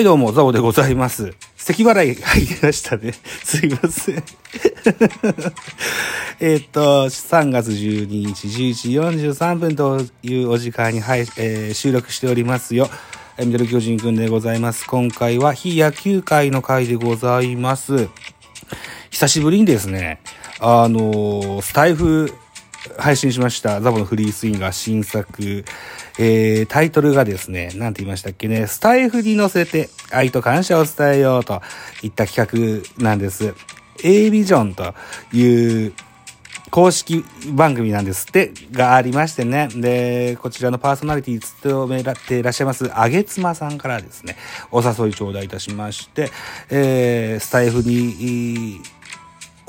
はい、どうも、ザボでございます。咳払い入りましたね。すいません。えっと、3月12日11時43分というお時間に、はい、えー収録しておりますよ。えーミドル巨人くんでございます。今回は非野球界の回でございます。久しぶりにですね、あのースタイフ配信しました。ザボのフリースインガー新作。えー、タイトルがですね、なんて言いましたっけね、スタイフに乗せて愛と感謝を伝えようといった企画なんです。A ビジョンという公式番組なんですって、がありましてね。で、こちらのパーソナリティ務めらっていらっしゃいます、あげつまさんからですね、お誘い頂戴いたしまして、えー、スタイフに、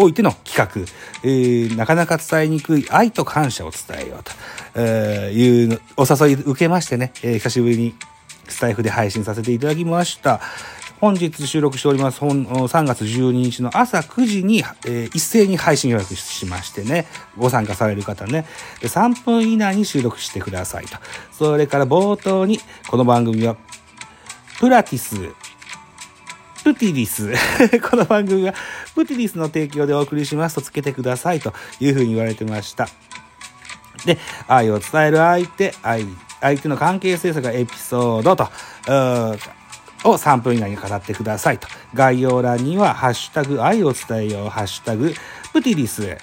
おいての企画、えーなかなか伝えにくい愛と感謝を伝えようと、えーいうお誘い受けましてね、えー久しぶりにスタイフで配信させていただきました。本日収録しております。本3月12日の朝9時に、えー一斉に配信予約しましてね、ご参加される方ね、で3分以内に収録してくださいと。それから冒頭に、この番組は、プラティス、プティリス。この番組は、プティリスの提供でお送りしますとつけてくださいというふうに言われてました。で、愛を伝える相手、愛、相手の関係性とかエピソードと、を3分以内に語ってくださいと。概要欄には、ハッシュタグ愛を伝えよう、ハッシュタグプティリス。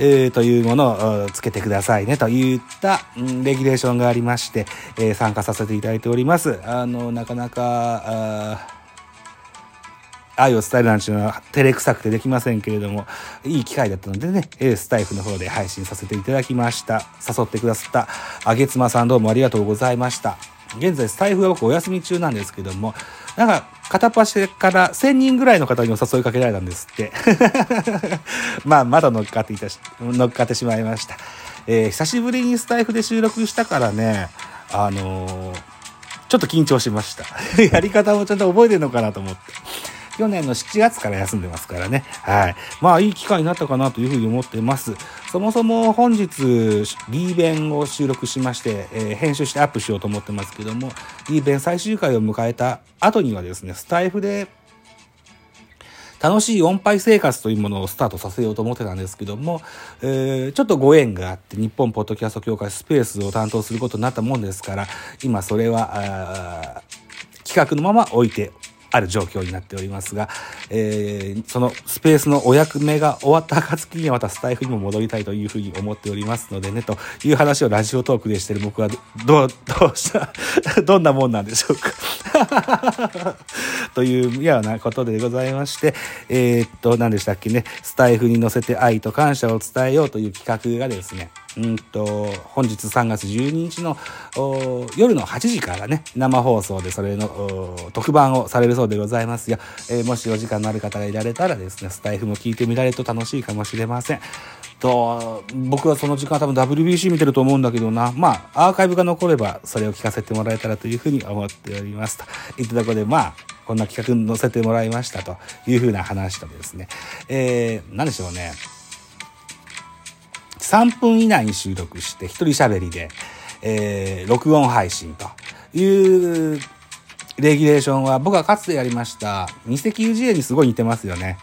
えーというものをつけてくださいねといった、レギュレーションがありまして、えー参加させていただいております。あの、なかなか、愛を伝えるなんていうのは照れくさくてできませんけれども、いい機会だったのでね、スタイフの方で配信させていただきました。誘ってくださった、あげつまさんどうもありがとうございました。現在スタイフは僕お休み中なんですけども、なんか片っ端から1000人ぐらいの方にお誘いかけられたんですって。まあ、まだ乗っかっていたし、乗っかってしまいました。えー久しぶりにスタイフで収録したからね、あのーちょっと緊張しました。やり方もちゃんと覚えてるのかなと思って。去年の7月から休んでますからね。はい。まあ、いい機会になったかなというふうに思ってます。そもそも本日、リーベンを収録しまして、えー編集してアップしようと思ってますけども、リーベン最終回を迎えた後にはですね、スタイフで楽しい音配生活というものをスタートさせようと思ってたんですけども、えーちょっとご縁があって、日本ポッドキャスト協会スペースを担当することになったもんですから、今それは、企画のまま置いてある状況になっておりますが、えーそのスペースのお役目が終わった暁にはまたスタイフにも戻りたいというふうに思っておりますのでね、という話をラジオトークでしてる僕はど、どう、どうした、どんなもんなんでしょうか。というようなことでございまして、えーっと、何でしたっけね、スタイフに乗せて愛と感謝を伝えようという企画がですね、うんと、本日3月12日の夜の8時からね、生放送でそれの特番をされるそうでございますよ。えーもしお時間のある方がいられたらですね、スタイフも聞いてみられると楽しいかもしれません。と、僕はその時間多分 WBC 見てると思うんだけどな、まあ、アーカイブが残ればそれを聞かせてもらえたらというふうに思っておりますと。いったところで、まあ、こんな企画に載せてもらいましたというふうな話とですね、えー、何でしょうね。3分以内に収録して一人喋りで、えー録音配信というレギュレーションは僕はかつてやりました二石 UGA にすごい似てますよね。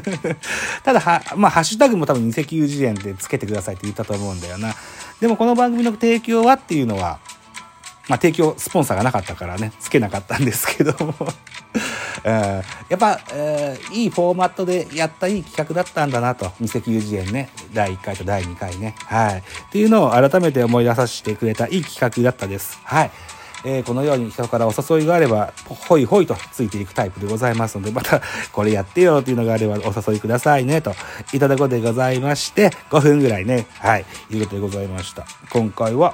ただは、まあ、ハッシュタグも多分二石 UGA でつけてくださいって言ったと思うんだよな。でもこの番組の提供はっていうのは、まあ、提供、スポンサーがなかったからね、つけなかったんですけども。う んやっぱ、えーいいフォーマットでやったいい企画だったんだなと。二石友人園ね。第1回と第2回ね。はい。っていうのを改めて思い出させてくれたいい企画だったです。はい。えーこのように人からお誘いがあれば、ほいほいとついていくタイプでございますので、また これやってよっていうのがあればお誘いくださいね、といただくことでございまして、5分ぐらいね、はい、いうことでございました。今回は、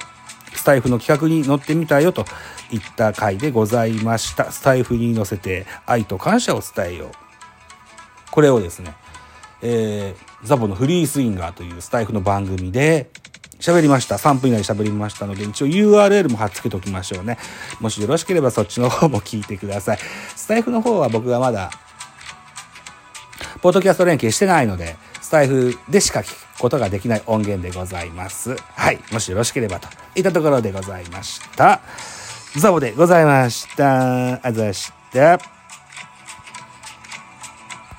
スタイフの企画に乗ってみたよといった回でございました。スタイフに乗せて愛と感謝を伝えよう。これをですね、えー、ザボのフリースインガーというスタイフの番組で喋りました。3分以内に喋りましたので、一応 URL も貼っつけておきましょうね。もしよろしければそっちの方も聞いてください。スタイフの方は僕がまだ、ポッドキャスト連携してないので、スタイフでしか聞くことができない音源でございます。はい。もしよろしければといったところでございました。ザボでございました。あざした。